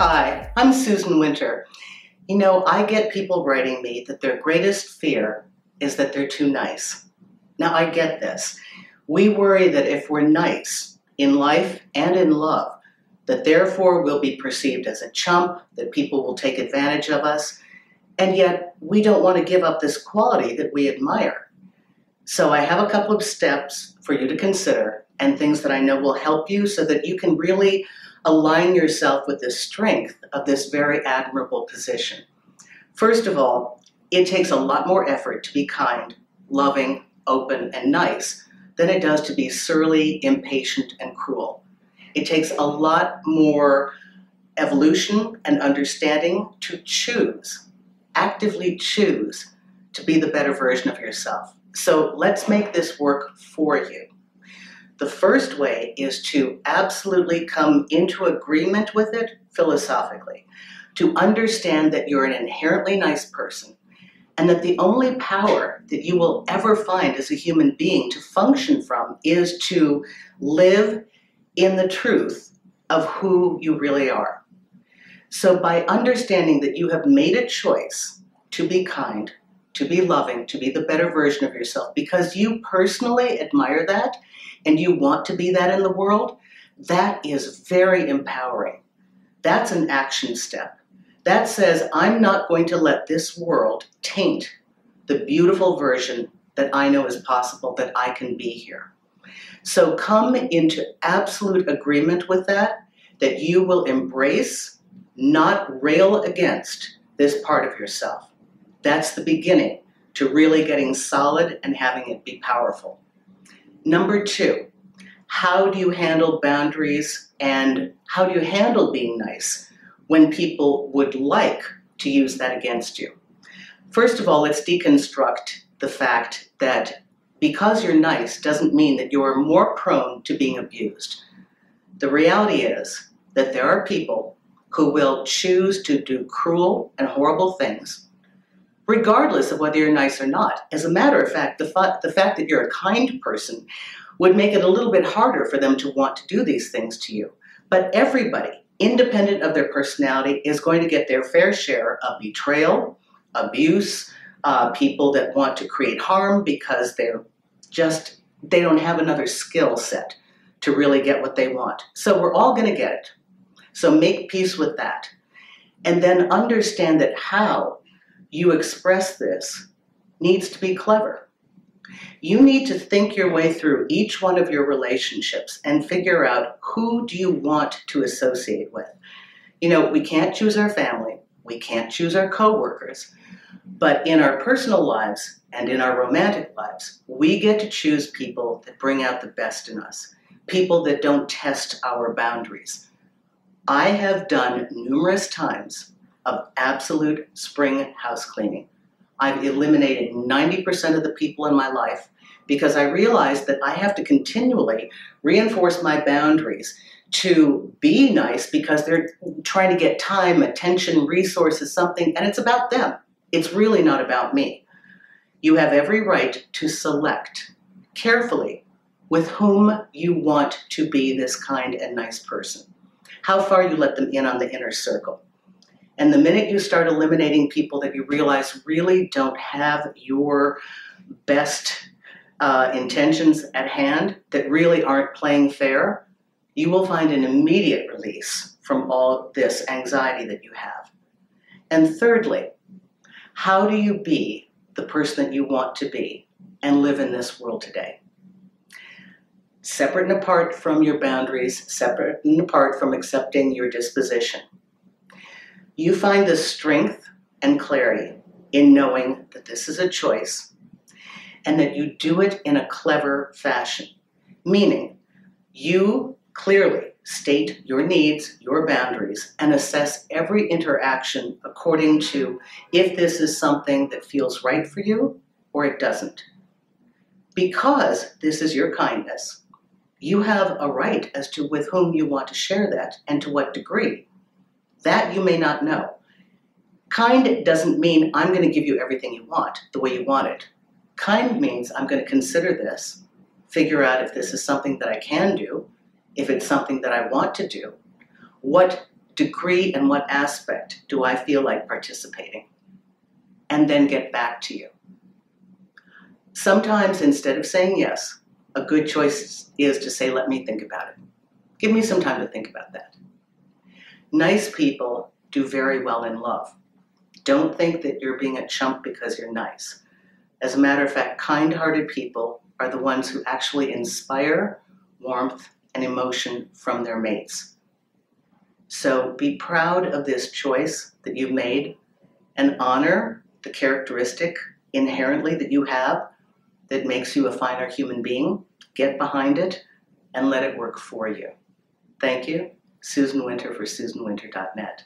I'm Susan Winter. You know, I get people writing me that their greatest fear is that they're too nice. Now, I get this. We worry that if we're nice in life and in love, that therefore we'll be perceived as a chump, that people will take advantage of us, and yet we don't want to give up this quality that we admire. So I have a couple of steps for you to consider and things that I know will help you so that you can really align yourself with the strength of this very admirable position. First of all, it takes a lot more effort to be kind, loving, open, and nice than it does to be surly, impatient, and cruel. It takes a lot more evolution and understanding to choose, actively choose to be the better version of yourself. So let's make this work for you. The first way is to absolutely come into agreement with it philosophically, to understand that you're an inherently nice person and that the only power that you will ever find as a human being to function from is to live in the truth of who you really are. So, by understanding that you have made a choice to be kind, to be loving, to be the better version of yourself, because you personally admire that and you want to be that in the world, that is very empowering. That's an action step. That says, I'm not going to let this world taint the beautiful version that I know is possible, that I can be here. So come into absolute agreement with that, that you will embrace, not rail against this part of yourself. That's the beginning to really getting solid and having it be powerful. Number two, how do you handle boundaries and how do you handle being nice when people would like to use that against you? First of all, let's deconstruct the fact that because you're nice doesn't mean that you're more prone to being abused. The reality is that there are people who will choose to do cruel and horrible things regardless of whether you're nice or not. As a matter of fact, the, fa- the fact that you're a kind person would make it a little bit harder for them to want to do these things to you. But everybody, independent of their personality, is going to get their fair share of betrayal, abuse, uh, people that want to create harm because they're just, they don't have another skill set to really get what they want. So we're all going to get it. So make peace with that. And then understand that how you express this needs to be clever. You need to think your way through each one of your relationships and figure out who do you want to associate with. You know, we can't choose our family, we can't choose our coworkers, but in our personal lives and in our romantic lives, we get to choose people that bring out the best in us, people that don't test our boundaries. I have done numerous times of absolute spring house cleaning. I've eliminated 90% of the people in my life because I realized that I have to continually reinforce my boundaries to be nice because they're trying to get time, attention, resources, something, and it's about them. It's really not about me. You have every right to select carefully with whom you want to be this kind and nice person. How far you let them in on the inner circle. And the minute you start eliminating people that you realize really don't have your best uh, intentions at hand, that really aren't playing fair, you will find an immediate release from all this anxiety that you have. And thirdly, how do you be the person that you want to be and live in this world today? Separate and apart from your boundaries, separate and apart from accepting your disposition you find the strength and clarity in knowing that this is a choice and that you do it in a clever fashion. Meaning, you clearly state your needs, your boundaries, and assess every interaction according to if this is something that feels right for you or it doesn't. Because this is your kindness, you have a right as to with whom you want to share that and to what degree. That you may not know. Kind doesn't mean I'm going to give you everything you want the way you want it. Kind means I'm going to consider this, figure out if this is something that I can do, if it's something that I want to do, what degree and what aspect do I feel like participating? And then get back to you. Sometimes instead of saying yes, a good choice is to say, let me think about it. Give me some time to think about that. Nice people do very well in love. Don't think that you're being a chump because you're nice. As a matter of fact, kind hearted people are the ones who actually inspire warmth and emotion from their mates. So be proud of this choice that you've made and honor the characteristic inherently that you have that makes you a finer human being. Get behind it and let it work for you. Thank you. Susan Winter for SusanWinter.net.